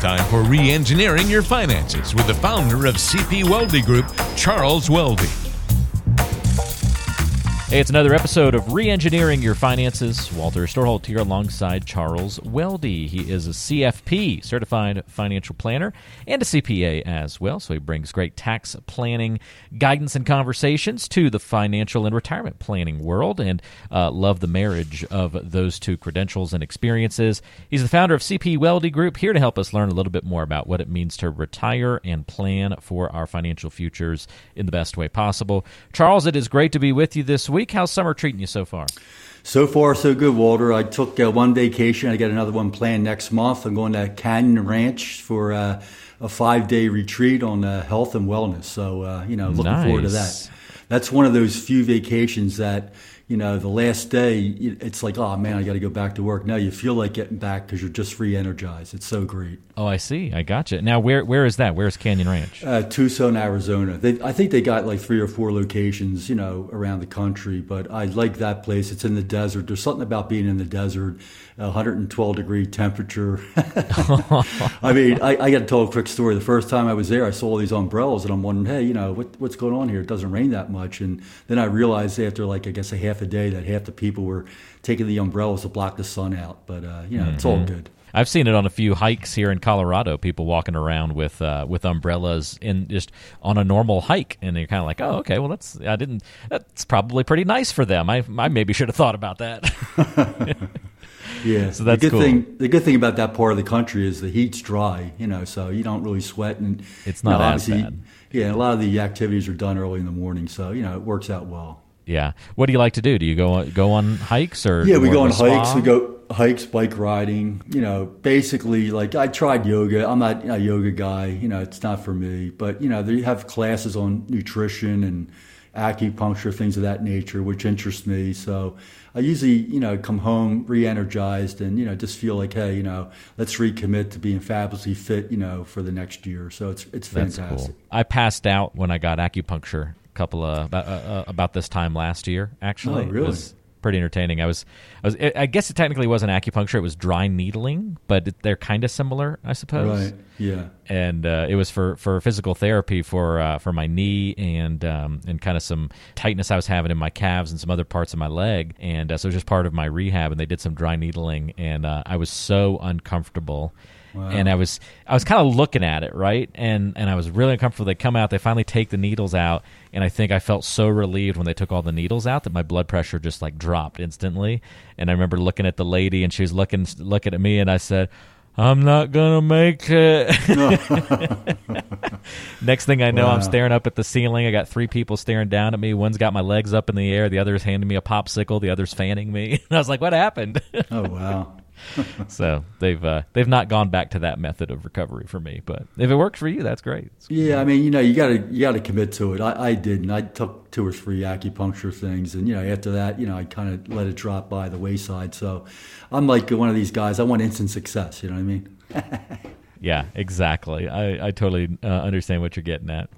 time for re engineering your finances with the founder of CP Welde Group, Charles Welde. Hey, it's another episode of Reengineering Your Finances. Walter Storholt here alongside Charles Welde. He is a CFP, Certified Financial Planner, and a CPA as well. So he brings great tax planning guidance and conversations to the financial and retirement planning world and uh, love the marriage of those two credentials and experiences. He's the founder of CP Welde Group, here to help us learn a little bit more about what it means to retire and plan for our financial futures in the best way possible. Charles, it is great to be with you this week week. How's summer treating you so far? So far, so good, Walter. I took uh, one vacation. I got another one planned next month. I'm going to Canyon Ranch for uh, a five day retreat on uh, health and wellness. So, uh, you know, looking nice. forward to that. That's one of those few vacations that you know, the last day, it's like, oh man, I got to go back to work. Now you feel like getting back because you're just re-energized. It's so great. Oh, I see. I got you. Now, where where is that? Where's Canyon Ranch? Uh, Tucson, Arizona. They, I think they got like three or four locations, you know, around the country. But I like that place. It's in the desert. There's something about being in the desert. 112 degree temperature. I mean, I, I got to tell a quick story. The first time I was there, I saw all these umbrellas, and I'm wondering, hey, you know, what, what's going on here? It doesn't rain that much. And then I realized after like I guess a half a day that half the people were taking the umbrellas to block the sun out. But uh, you know, mm-hmm. it's all mm-hmm. good. I've seen it on a few hikes here in Colorado. People walking around with uh, with umbrellas in just on a normal hike, and you're kind of like, oh, okay, well that's I didn't. That's probably pretty nice for them. I I maybe should have thought about that. Yeah, so that's the good cool. thing. The good thing about that part of the country is the heat's dry, you know, so you don't really sweat, and it's not you know, as bad. Yeah, a lot of the activities are done early in the morning, so you know it works out well. Yeah. What do you like to do? Do you go go on hikes or? Yeah, we go on hikes. We go hikes, bike riding. You know, basically, like I tried yoga. I'm not a yoga guy. You know, it's not for me. But you know, they have classes on nutrition and acupuncture, things of that nature, which interest me. So I usually, you know, come home re-energized and you know just feel like, hey, you know, let's recommit to being fabulously fit, you know, for the next year. So it's it's fantastic. Cool. I passed out when I got acupuncture couple of about, uh, uh about this time last year. Actually, oh, really? pretty entertaining. I was, I was, I guess it technically wasn't acupuncture; it was dry needling, but they're kind of similar, I suppose. Right. Yeah. And uh, it was for, for physical therapy for uh, for my knee and um, and kind of some tightness I was having in my calves and some other parts of my leg, and uh, so it was just part of my rehab. And they did some dry needling, and uh, I was so uncomfortable Wow. And I was I was kind of looking at it, right? And and I was really uncomfortable. They come out, they finally take the needles out, and I think I felt so relieved when they took all the needles out that my blood pressure just like dropped instantly. And I remember looking at the lady and she was looking looking at me and I said, I'm not gonna make it. Next thing I know, wow. I'm staring up at the ceiling. I got three people staring down at me. One's got my legs up in the air. The other's handing me a popsicle. The other's fanning me. And I was like, "What happened?" oh wow! so they've uh, they've not gone back to that method of recovery for me. But if it works for you, that's great. It's yeah, I mean, you know, you got to you got to commit to it. I, I did, and I took two or three acupuncture things, and you know, after that, you know, I kind of let it drop by the wayside. So I'm like one of these guys. I want instant success. You know what I mean? Yeah, exactly. I, I totally uh, understand what you're getting at.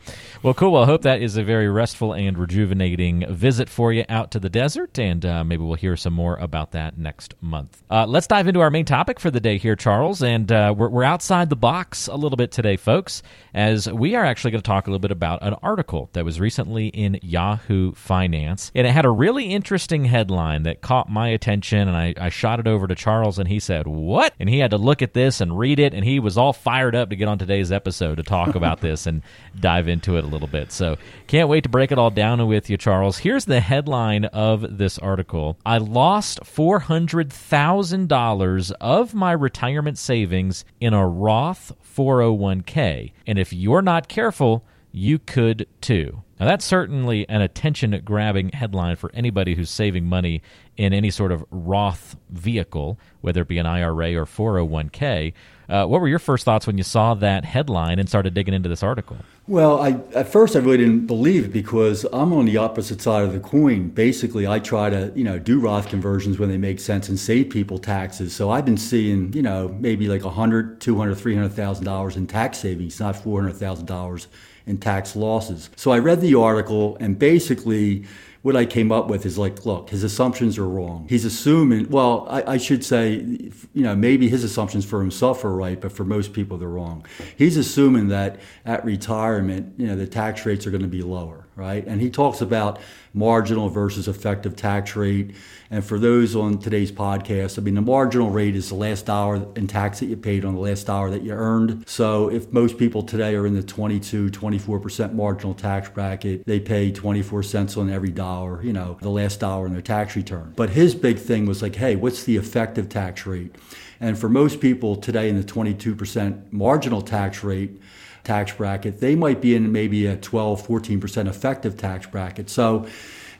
Well, cool. Well, I hope that is a very restful and rejuvenating visit for you out to the desert, and uh, maybe we'll hear some more about that next month. Uh, let's dive into our main topic for the day here, Charles, and uh, we're, we're outside the box a little bit today, folks, as we are actually going to talk a little bit about an article that was recently in Yahoo Finance, and it had a really interesting headline that caught my attention, and I, I shot it over to Charles, and he said, "What?" And he had to look at this and read it, and he was all all fired up to get on today's episode to talk about this and dive into it a little bit. So can't wait to break it all down with you, Charles. Here's the headline of this article I lost $400,000 of my retirement savings in a Roth 401k. And if you're not careful, you could too. Now, that's certainly an attention grabbing headline for anybody who's saving money in any sort of Roth vehicle, whether it be an IRA or 401k. Uh, what were your first thoughts when you saw that headline and started digging into this article? Well, I, at first I really didn't believe it because I'm on the opposite side of the coin. Basically, I try to you know do Roth conversions when they make sense and save people taxes. So I've been seeing you know maybe like a hundred, two hundred, three hundred thousand dollars in tax savings, not four hundred thousand dollars in tax losses. So I read the article and basically what I came up with is like, look, his assumptions are wrong. He's assuming, well, I, I, should say, you know, maybe his assumptions for himself are right, but for most people, they're wrong. He's assuming that at retirement, you know, the tax rates are going to be lower, right? And he talks about marginal versus effective tax rate. And for those on today's podcast, I mean, the marginal rate is the last dollar in tax that you paid on the last dollar that you earned. So if most people today are in the 22, 24% marginal tax bracket, they pay 24 cents on every dollar, you know, the last dollar in their tax return. But his big thing was like, hey, what's the effective tax rate? And for most people today in the 22% marginal tax rate, tax bracket, they might be in maybe a 12, 14% effective tax bracket. So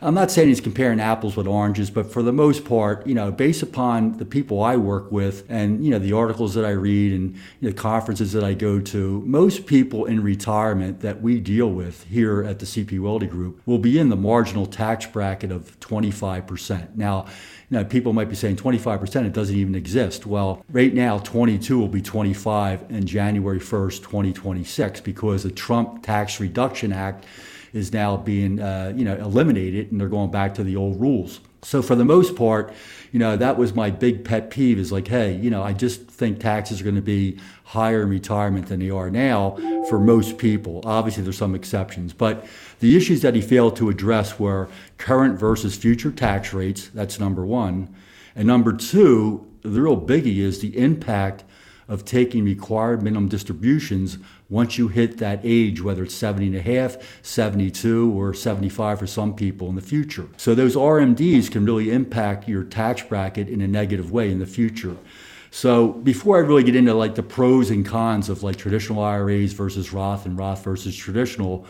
I'm not saying he's comparing apples with oranges, but for the most part, you know, based upon the people I work with and, you know, the articles that I read and the you know, conferences that I go to, most people in retirement that we deal with here at the CP Welde Group will be in the marginal tax bracket of 25%. Now, you know, people might be saying 25%, it doesn't even exist. Well, right now, 22 will be 25 in January 1st, 2026, because the Trump Tax Reduction Act is now being uh, you know eliminated, and they're going back to the old rules. So for the most part, you know, that was my big pet peeve is like, hey, you know, I just think taxes are going to be higher in retirement than they are now for most people. Obviously, there's some exceptions, but the issues that he failed to address were current versus future tax rates. That's number one. And number two, the real biggie is the impact of taking required minimum distributions once you hit that age, whether it's 70 and a half, 72, or 75 for some people in the future. So those RMDs can really impact your tax bracket in a negative way in the future. So before I really get into like the pros and cons of like traditional IRAs versus Roth and Roth versus traditional,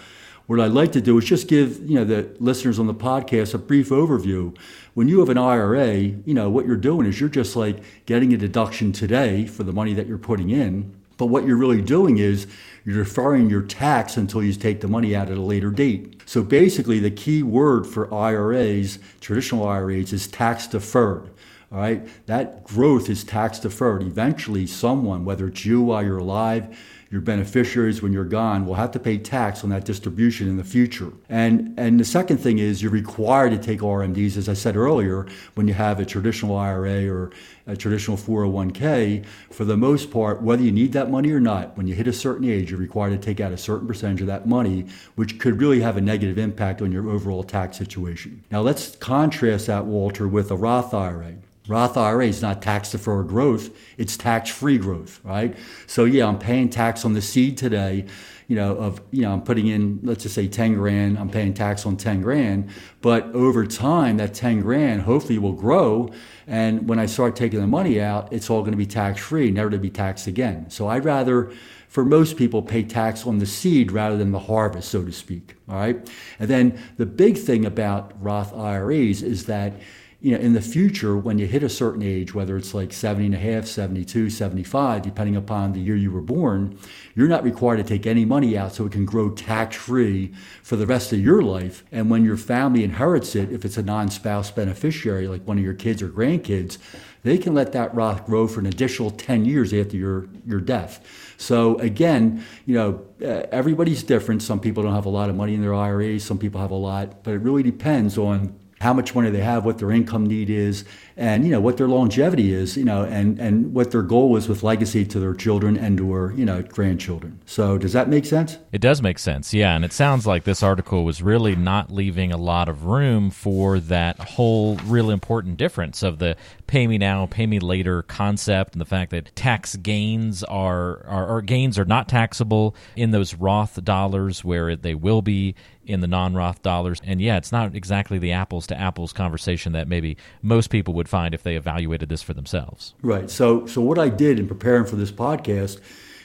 what I'd like to do is just give you know the listeners on the podcast a brief overview. When you have an IRA, you know what you're doing is you're just like getting a deduction today for the money that you're putting in. But what you're really doing is you're deferring your tax until you take the money out at a later date. So basically, the key word for IRAs, traditional IRAs, is tax deferred. All right, that growth is tax deferred. Eventually, someone, whether it's you while you're alive, your beneficiaries when you're gone will have to pay tax on that distribution in the future. And and the second thing is you're required to take RMDs, as I said earlier, when you have a traditional IRA or a traditional 401k. For the most part, whether you need that money or not, when you hit a certain age, you're required to take out a certain percentage of that money, which could really have a negative impact on your overall tax situation. Now let's contrast that, Walter, with a Roth IRA. Roth IRA is not tax deferred growth, it's tax free growth, right? So, yeah, I'm paying tax on the seed today, you know, of, you know, I'm putting in, let's just say 10 grand, I'm paying tax on 10 grand, but over time, that 10 grand hopefully will grow. And when I start taking the money out, it's all going to be tax free, never to be taxed again. So, I'd rather, for most people, pay tax on the seed rather than the harvest, so to speak, all right? And then the big thing about Roth IRAs is that, you know, in the future, when you hit a certain age, whether it's like 70 and a half, 72, 75, depending upon the year you were born, you're not required to take any money out so it can grow tax free for the rest of your life. And when your family inherits it, if it's a non spouse beneficiary, like one of your kids or grandkids, they can let that Roth grow for an additional 10 years after your, your death. So again, you know, everybody's different. Some people don't have a lot of money in their IRAs, some people have a lot, but it really depends on how much money they have, what their income need is, and you know what their longevity is, you know, and and what their goal is with legacy to their children and or you know grandchildren. So does that make sense? It does make sense, yeah. And it sounds like this article was really not leaving a lot of room for that whole real important difference of the pay me now, pay me later concept, and the fact that tax gains are are or gains are not taxable in those Roth dollars where they will be in the non-Roth dollars. And yeah, it's not exactly the apples to apples conversation that maybe most people would find if they evaluated this for themselves. Right. So so what I did in preparing for this podcast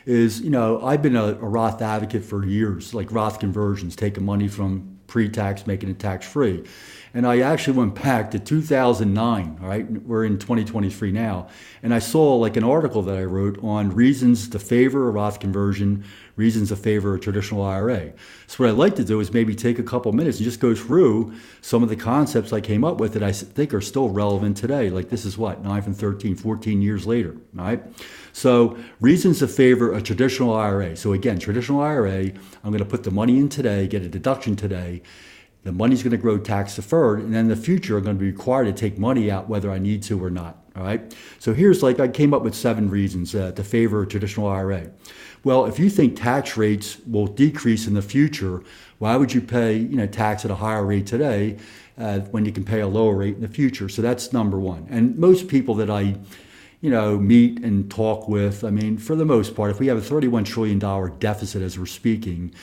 is, you know, I've been a, a Roth advocate for years, like Roth conversions, taking money from pre-tax, making it tax-free. And I actually went back to 2009, all right? We're in 2023 now. And I saw like an article that I wrote on reasons to favor a Roth conversion reasons to favor a traditional IRA. So what I'd like to do is maybe take a couple minutes and just go through some of the concepts I came up with that I think are still relevant today. Like this is what, 9 and 13, 14 years later, right? So reasons to favor a traditional IRA. So again, traditional IRA, I'm going to put the money in today, get a deduction today, the money's going to grow tax deferred, and then in the future, I'm going to be required to take money out whether I need to or not. All right. So here's like I came up with seven reasons uh, to favor a traditional IRA. Well, if you think tax rates will decrease in the future, why would you pay you know tax at a higher rate today uh, when you can pay a lower rate in the future? So that's number one. And most people that I you know, meet and talk with. I mean, for the most part, if we have a $31 trillion deficit as we're speaking,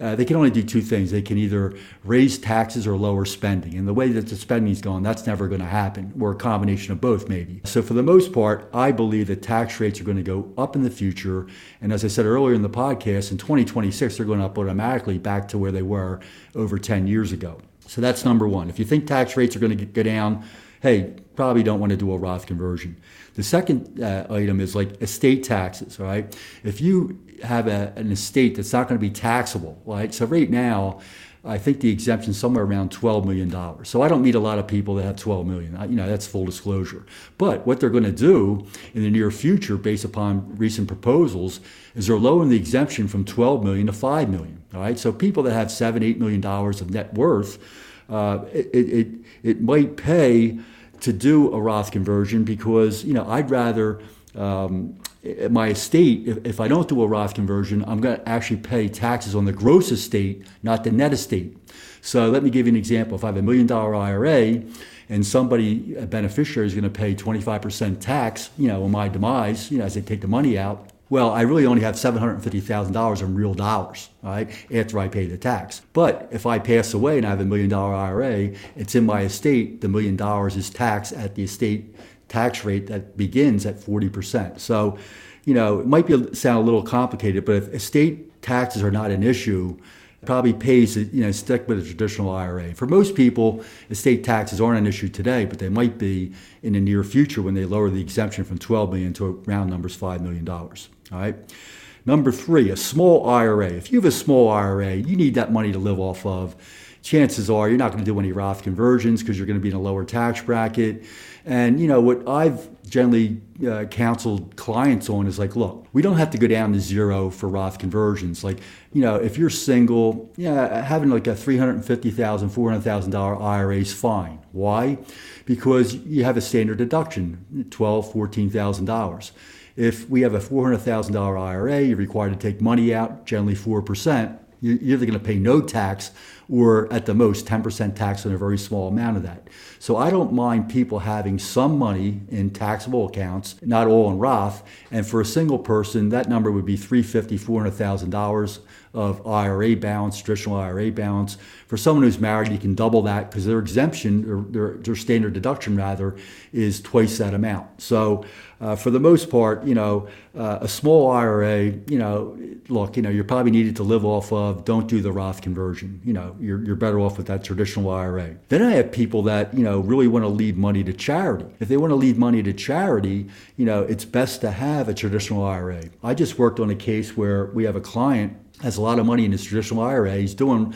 uh, they can only do two things. They can either raise taxes or lower spending. And the way that the spending is going, that's never going to happen, or a combination of both, maybe. So, for the most part, I believe that tax rates are going to go up in the future. And as I said earlier in the podcast, in 2026, they're going up automatically back to where they were over 10 years ago. So, that's number one. If you think tax rates are going to go down, hey, probably don't want to do a Roth conversion. The second uh, item is like estate taxes, right? If you have a, an estate that's not going to be taxable, right? So right now, I think the exemption is somewhere around $12 million. So I don't meet a lot of people that have $12 million. You know, that's full disclosure. But what they're going to do in the near future, based upon recent proposals, is they're lowering the exemption from 12 million to 5 million. All right. So people that have seven, eight million dollars of net worth, uh, it, it, it might pay to do a Roth conversion because, you know, I'd rather um, my estate, if, if I don't do a Roth conversion, I'm going to actually pay taxes on the gross estate, not the net estate. So let me give you an example. If I have a million dollar IRA and somebody, a beneficiary, is going to pay 25% tax, you know, on my demise, you know, as they take the money out, well, I really only have $750,000 in real dollars, right, after I pay the tax. But if I pass away and I have a million dollar IRA, it's in my estate, the million dollars is taxed at the estate tax rate that begins at 40%. So, you know, it might be sound a little complicated, but if estate taxes are not an issue, probably pays you know stick with a traditional IRA. For most people, estate taxes aren't an issue today, but they might be in the near future when they lower the exemption from 12 million to round numbers 5 million dollars. All right. Number three, a small IRA. If you have a small IRA, you need that money to live off of. Chances are you're not going to do any Roth conversions because you're going to be in a lower tax bracket. And you know what I've generally uh, counseled clients on is like, look, we don't have to go down to zero for Roth conversions. Like, you know, if you're single, yeah, having like a $350,000, $400,000 IRA is fine. Why? Because you have a standard deduction, $12,000, $14,000. If we have a $400,000 IRA, you're required to take money out, generally 4%. You're either going to pay no tax or at the most 10% tax on a very small amount of that. So I don't mind people having some money in taxable accounts, not all in Roth. And for a single person, that number would be $350,000, $400,000 of IRA balance, traditional IRA balance. For someone who's married, you can double that because their exemption, or their, their standard deduction rather, is twice that amount. So uh, for the most part, you know, uh, a small IRA, you know, look, you know, you're probably needed to live off of. Don't do the Roth conversion. You know, you're, you're better off with that traditional IRA. Then I have people that, you know, really want to leave money to charity. If they want to leave money to charity, you know, it's best to have a traditional IRA. I just worked on a case where we have a client has a lot of money in his traditional IRA. He's doing,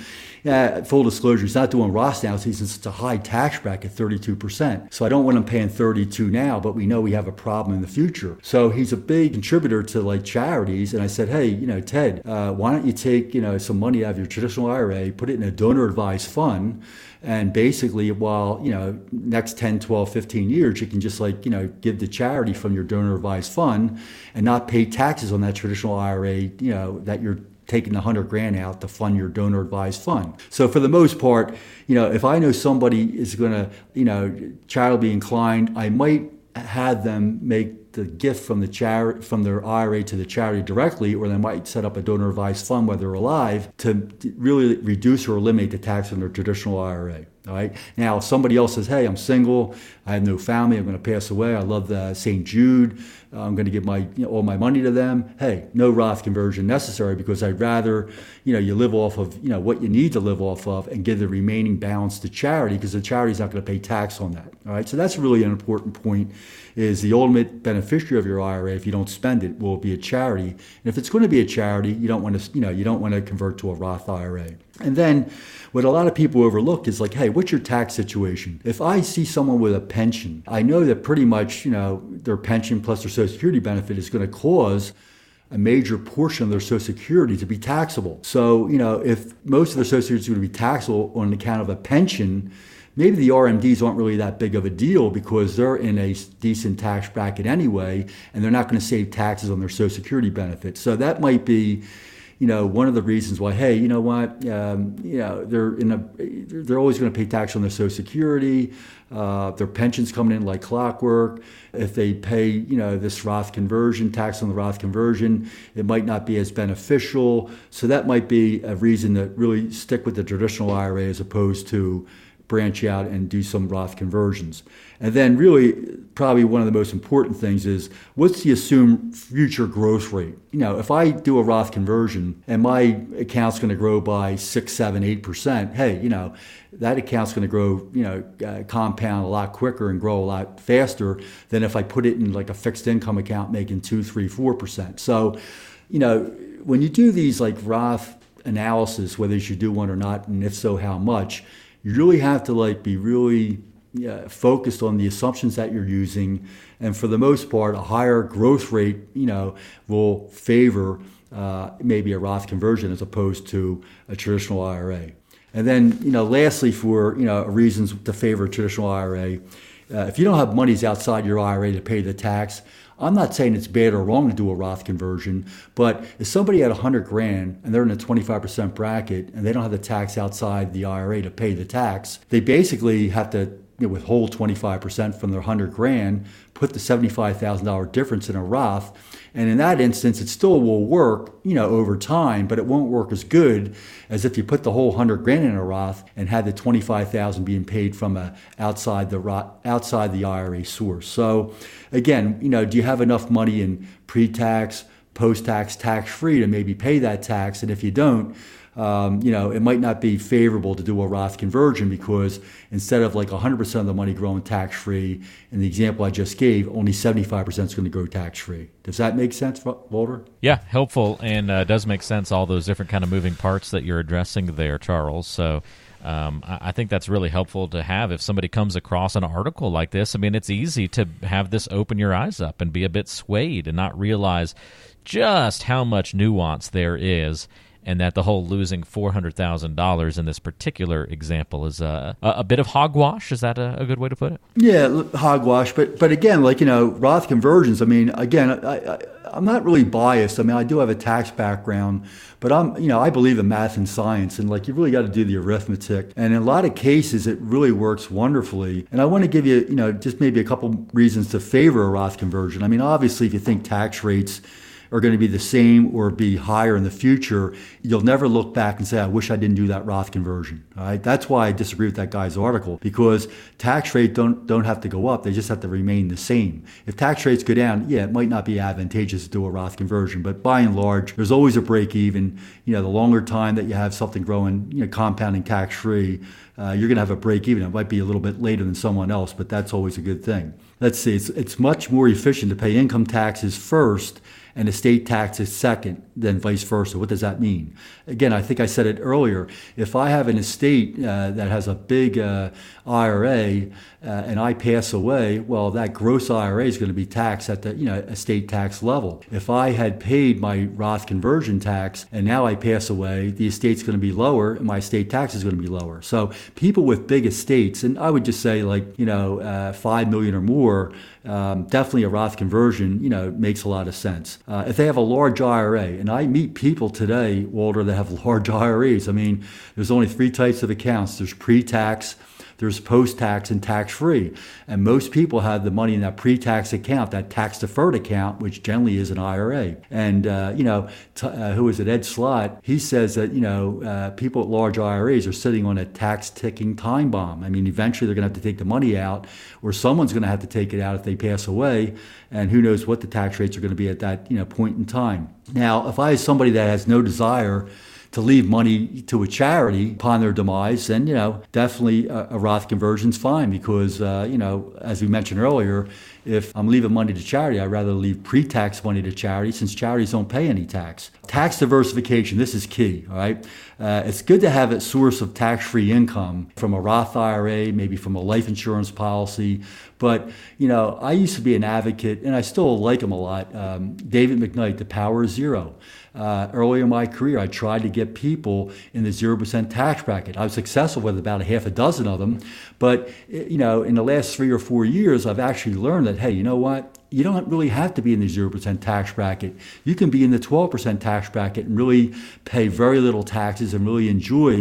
uh, full disclosure, he's not doing Roth now. He's in such a high tax bracket, 32%. So I don't want him paying 32 now, but we know we have a problem in the future. So he's a big contributor to like charities. And I said, hey, you know, Ted, uh, why don't you take, you know, some money out of your traditional IRA, put it in a donor advised fund, and basically while you know next 10 12 15 years you can just like you know give the charity from your donor advised fund and not pay taxes on that traditional ira you know that you're taking a hundred grand out to fund your donor advised fund. So for the most part, you know, if I know somebody is going to, you know, charitably inclined, I might have them make the gift from the charity from their IRA to the charity directly, or they might set up a donor advised fund while they're alive to really reduce or eliminate the tax on their traditional IRA. All right. Now, if somebody else says, "Hey, I'm single. I have no family. I'm going to pass away. I love uh, the St. Jude. Uh, I'm going to give my you know, all my money to them." Hey, no Roth conversion necessary because I'd rather you know you live off of you know what you need to live off of and give the remaining balance to charity because the charity's not going to pay tax on that. All right. So that's really an important point. Is the ultimate beneficiary of your IRA if you don't spend it will be a charity. And if it's going to be a charity, you don't want to you know you don't want to convert to a Roth IRA. And then what a lot of people overlook is like, hey, what's your tax situation? If I see someone with a pension, I know that pretty much, you know, their pension plus their Social Security benefit is going to cause a major portion of their Social Security to be taxable. So, you know, if most of their Social Security is going to be taxable on account of a pension, maybe the RMDs aren't really that big of a deal because they're in a decent tax bracket anyway, and they're not going to save taxes on their Social Security benefits. So that might be you know, one of the reasons why, hey, you know what, um, you know, they're in a, they're always going to pay tax on their Social Security, uh, their pensions coming in like clockwork. If they pay, you know, this Roth conversion tax on the Roth conversion, it might not be as beneficial. So that might be a reason to really stick with the traditional IRA as opposed to branch out and do some Roth conversions. And then, really, probably one of the most important things is what's the assumed future growth rate? You know, if I do a Roth conversion and my account's going to grow by six, seven, eight percent, hey, you know, that account's going to grow, you know, uh, compound a lot quicker and grow a lot faster than if I put it in like a fixed income account making two, three, four percent. So, you know, when you do these like Roth analysis, whether you should do one or not, and if so, how much, you really have to like be really yeah, focused on the assumptions that you're using, and for the most part, a higher growth rate, you know, will favor uh, maybe a Roth conversion as opposed to a traditional IRA. And then, you know, lastly, for you know reasons to favor a traditional IRA, uh, if you don't have monies outside your IRA to pay the tax, I'm not saying it's bad or wrong to do a Roth conversion, but if somebody had 100 grand and they're in a 25% bracket and they don't have the tax outside the IRA to pay the tax, they basically have to you know, withhold 25% from their 100 grand, put the $75,000 difference in a Roth, and in that instance, it still will work, you know, over time, but it won't work as good as if you put the whole 100 grand in a Roth and had the 25,000 being paid from a outside the Roth outside the IRA source. So, again, you know, do you have enough money in pre-tax, post-tax, tax-free to maybe pay that tax? And if you don't, um, you know, it might not be favorable to do a Roth conversion because instead of like 100% of the money growing tax free, in the example I just gave, only 75% is going to grow tax free. Does that make sense, Walter? Yeah, helpful and uh, does make sense. All those different kind of moving parts that you're addressing there, Charles. So. Um, I, I think that's really helpful to have if somebody comes across an article like this. I mean, it's easy to have this open your eyes up and be a bit swayed and not realize just how much nuance there is and that the whole losing four hundred thousand dollars in this particular example is uh, a, a, bit of hogwash. Is that a, a, good way to put it? Yeah, hogwash. But but again, like you know, Roth conversions. I mean, again, I, I, I'm not really biased. I mean, I do have a tax background, but I'm you know I believe in math and science, and like you really got to do the arithmetic. And in a lot of cases, it really works wonderfully. And I want to give you you know just maybe a couple reasons to favor a Roth conversion. I mean, obviously, if you think tax rates are going to be the same or be higher in the future, you'll never look back and say, I wish I didn't do that Roth conversion. All right? That's why I disagree with that guy's article because tax rates don't, don't have to go up. They just have to remain the same. If tax rates go down, yeah, it might not be advantageous to do a Roth conversion, but by and large, there's always a break even. You know, the longer time that you have something growing, you know, compounding tax free, uh, you're going to have a break even. It might be a little bit later than someone else, but that's always a good thing. Let's see, it's, it's much more efficient to pay income taxes first and estate taxes second, then vice versa. What does that mean? Again, I think I said it earlier. If I have an estate uh, that has a big uh, IRA uh, and I pass away, well, that gross IRA is going to be taxed at the you know estate tax level. If I had paid my Roth conversion tax and now I pass away, the estate's going to be lower and my estate tax is going to be lower. So people with big estates, and I would just say like you know uh, five million or more, um, definitely a Roth conversion you know makes a lot of sense. Uh, if they have a large IRA, and I meet people today, Walter, that have large IRAs. I mean, there's only three types of accounts. There's pre-tax there's post tax and tax free. And most people have the money in that pre tax account, that tax deferred account, which generally is an IRA. And, uh, you know, t- uh, who is it, Ed Slott, He says that, you know, uh, people at large IRAs are sitting on a tax ticking time bomb. I mean, eventually they're going to have to take the money out, or someone's going to have to take it out if they pass away. And who knows what the tax rates are going to be at that, you know, point in time. Now, if I have somebody that has no desire, to leave money to a charity upon their demise, then you know definitely a, a Roth conversion is fine because uh, you know as we mentioned earlier, if I'm leaving money to charity, I'd rather leave pre-tax money to charity since charities don't pay any tax. Tax diversification, this is key. All right, uh, it's good to have a source of tax-free income from a Roth IRA, maybe from a life insurance policy. But you know, I used to be an advocate, and I still like him a lot. Um, David McKnight, The Power Zero uh, in my career, I tried to get people in the 0% tax bracket. I was successful with about a half a dozen of them. But, you know, in the last three or four years, I've actually learned that, hey, you know what? You don't really have to be in the 0% tax bracket. You can be in the 12% tax bracket and really pay very little taxes and really enjoy,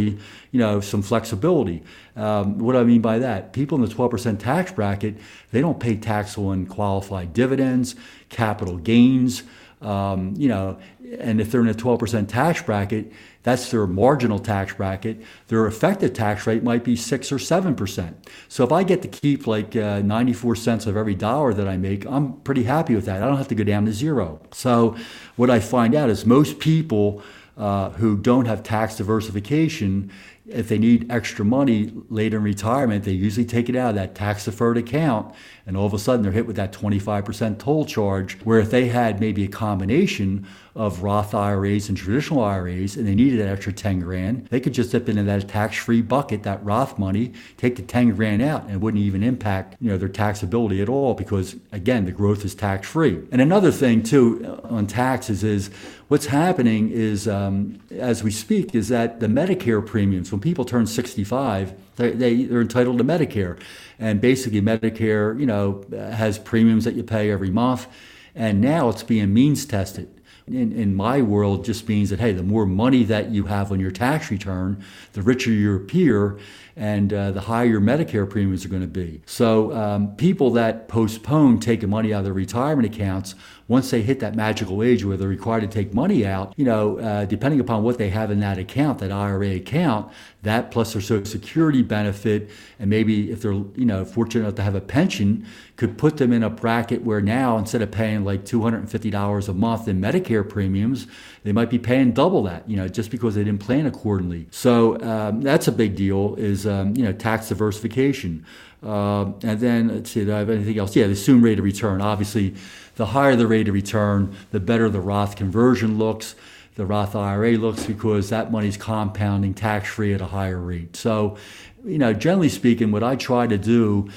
you know, some flexibility. Um, what do I mean by that? People in the 12% tax bracket, they don't pay tax on qualified dividends, capital gains, um, you know, and if they're in a 12% tax bracket, that's their marginal tax bracket. Their effective tax rate might be six or seven percent. So if I get to keep like uh, 94 cents of every dollar that I make, I'm pretty happy with that. I don't have to go down to zero. So what I find out is most people uh, who don't have tax diversification if they need extra money later in retirement, they usually take it out of that tax deferred account, and all of a sudden they're hit with that 25% toll charge. Where if they had maybe a combination of Roth IRAs and traditional IRAs, and they needed that extra 10 grand, they could just dip into that tax-free bucket, that Roth money, take the 10 grand out, and it wouldn't even impact you know their taxability at all because again the growth is tax-free. And another thing too on taxes is what's happening is um, as we speak is that the Medicare premiums when people turn 65, they, they, are entitled to Medicare. And basically, Medicare, you know, has premiums that you pay every month. And now it's being means tested. In, in my world, just means that, hey, the more money that you have on your tax return, the richer your peer and uh, the higher your Medicare premiums are going to be. So um, people that postpone taking money out of their retirement accounts, once they hit that magical age where they're required to take money out, you know, uh, depending upon what they have in that account, that IRA account, that plus their Social Security benefit, and maybe if they're you know fortunate enough to have a pension, could put them in a bracket where now instead of paying like two hundred and fifty dollars a month in Medicare premiums, they might be paying double that, you know, just because they didn't plan accordingly. So um, that's a big deal. Is um, you know tax diversification, uh, and then let's see, do I have anything else? Yeah, the assumed rate of return. Obviously, the higher the rate of return, the better the Roth conversion looks the Roth IRA looks because that money's compounding tax free at a higher rate. So, you know, generally speaking, what I try to do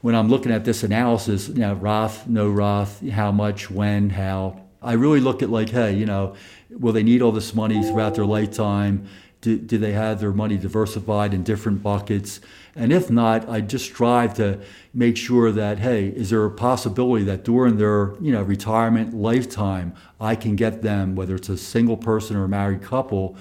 when I'm looking at this analysis, you know, Roth, no Roth, how much, when, how, I really look at like, hey, you know, will they need all this money throughout their lifetime? Do, do they have their money diversified in different buckets? And if not, I just strive to make sure that, hey, is there a possibility that during their, you know, retirement lifetime, I can get them, whether it's a single person or a married couple,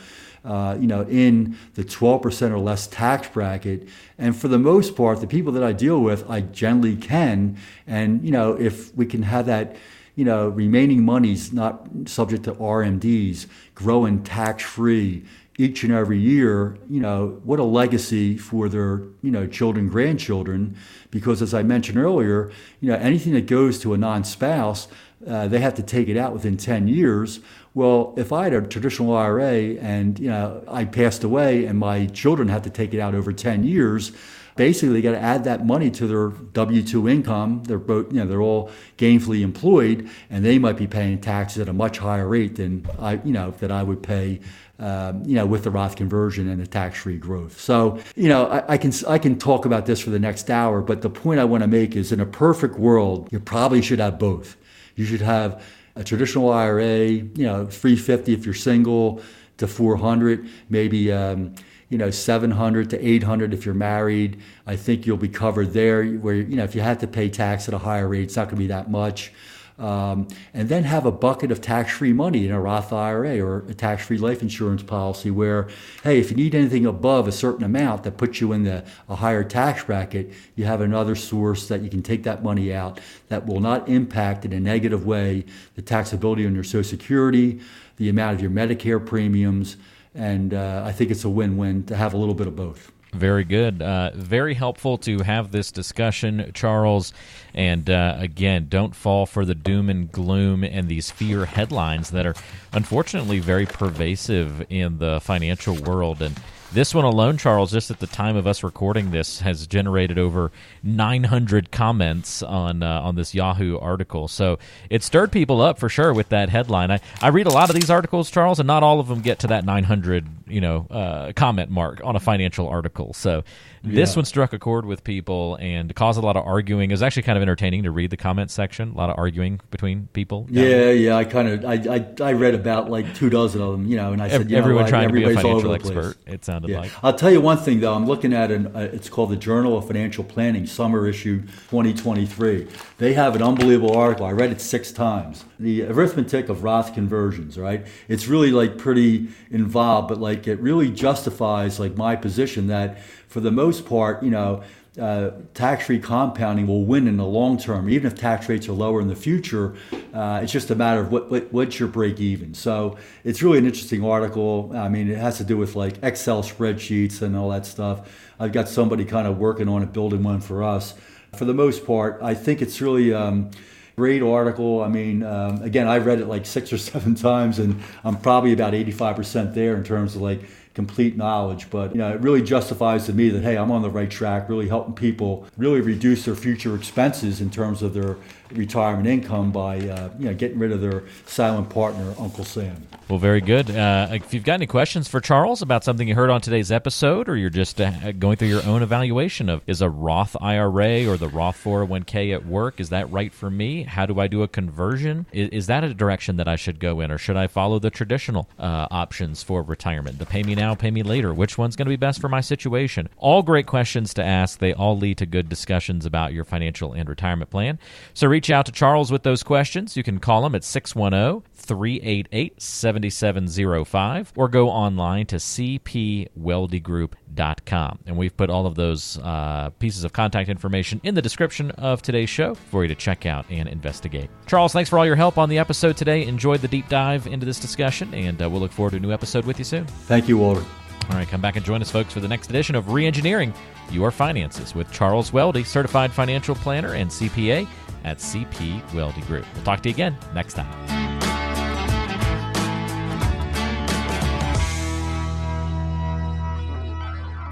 uh, you know, in the 12% or less tax bracket. And for the most part, the people that I deal with, I generally can. And, you know, if we can have that, you know, remaining monies not subject to RMDs, growing tax free, each and every year, you know, what a legacy for their, you know, children, grandchildren. Because as I mentioned earlier, you know, anything that goes to a non-spouse, uh, they have to take it out within 10 years. Well, if I had a traditional IRA and, you know, I passed away and my children had to take it out over 10 years, basically they got to add that money to their W-2 income. They're both, you know, they're all gainfully employed, and they might be paying taxes at a much higher rate than I, you know, that I would pay um, you know, with the Roth conversion and the tax-free growth. So, you know, I, I, can I can talk about this for the next hour, but the point I want to make is, in a perfect world, you probably should have both. You should have a traditional IRA, you know, 350 if you're single, to 400, maybe. Um, you know, 700 to 800 if you're married. I think you'll be covered there. Where you know, if you have to pay tax at a higher rate, it's not going to be that much. um, and then have a bucket of tax-free money in a Roth IRA or a tax-free life insurance policy where, hey, if you need anything above a certain amount that puts you in the, a higher tax bracket, you have another source that you can take that money out that will not impact in a negative way the taxability on your Social Security, the amount of your Medicare premiums, and uh, I think it's a win-win to have a little bit of both. Very good. Uh, very helpful to have this discussion, Charles. And uh, again, don't fall for the doom and gloom and these fear headlines that are unfortunately very pervasive in the financial world. And this one alone, Charles, just at the time of us recording this, has generated over 900 comments on uh, on this Yahoo article. So it stirred people up for sure with that headline. I, I read a lot of these articles, Charles, and not all of them get to that 900 you know uh, comment mark on a financial article. So this one struck a chord with people and caused a lot of arguing. It was actually kind of entertaining to read the comment section. A lot of arguing between people. Yeah, yeah. I kind of I, I, I read about like two dozen of them, you know, and I said, you everyone know, trying to be a everybody's all over financial expert. It sounded Yeah. like. I'll tell you one thing though. I'm looking at an. Uh, it's called the Journal of Financial Planning, summer issue 2023. They have an unbelievable article. I read it six times. The arithmetic of Roth conversions. Right. It's really like pretty involved, but like it really justifies like my position that for the most part, you know. Uh, tax-free compounding will win in the long term, even if tax rates are lower in the future. Uh, it's just a matter of what, what what's your break even. So it's really an interesting article. I mean, it has to do with like Excel spreadsheets and all that stuff. I've got somebody kind of working on it, building one for us. For the most part, I think it's really. Um, Great article. I mean, um, again, I've read it like six or seven times, and I'm probably about 85% there in terms of like complete knowledge. But you know, it really justifies to me that hey, I'm on the right track, really helping people really reduce their future expenses in terms of their retirement income by uh, you know getting rid of their silent partner, Uncle Sam. Well, very good. Uh, if you've got any questions for Charles about something you heard on today's episode, or you're just uh, going through your own evaluation of is a Roth IRA or the Roth 401k at work, is that right for me? How do I do a conversion? Is, is that a direction that I should go in, or should I follow the traditional uh, options for retirement? The pay me now, pay me later. Which one's going to be best for my situation? All great questions to ask. They all lead to good discussions about your financial and retirement plan. So reach out to Charles with those questions. You can call him at 610 388 7705 or go online to cpweldegroup.com. And we've put all of those uh, pieces of contact information in the description of today's show for you to check out and investigate. Charles, thanks for all your help on the episode today. Enjoyed the deep dive into this discussion, and uh, we'll look forward to a new episode with you soon. Thank you, Walter. All right, come back and join us, folks, for the next edition of Reengineering Your Finances with Charles Welde, certified financial planner and CPA at CP Welde Group. We'll talk to you again next time.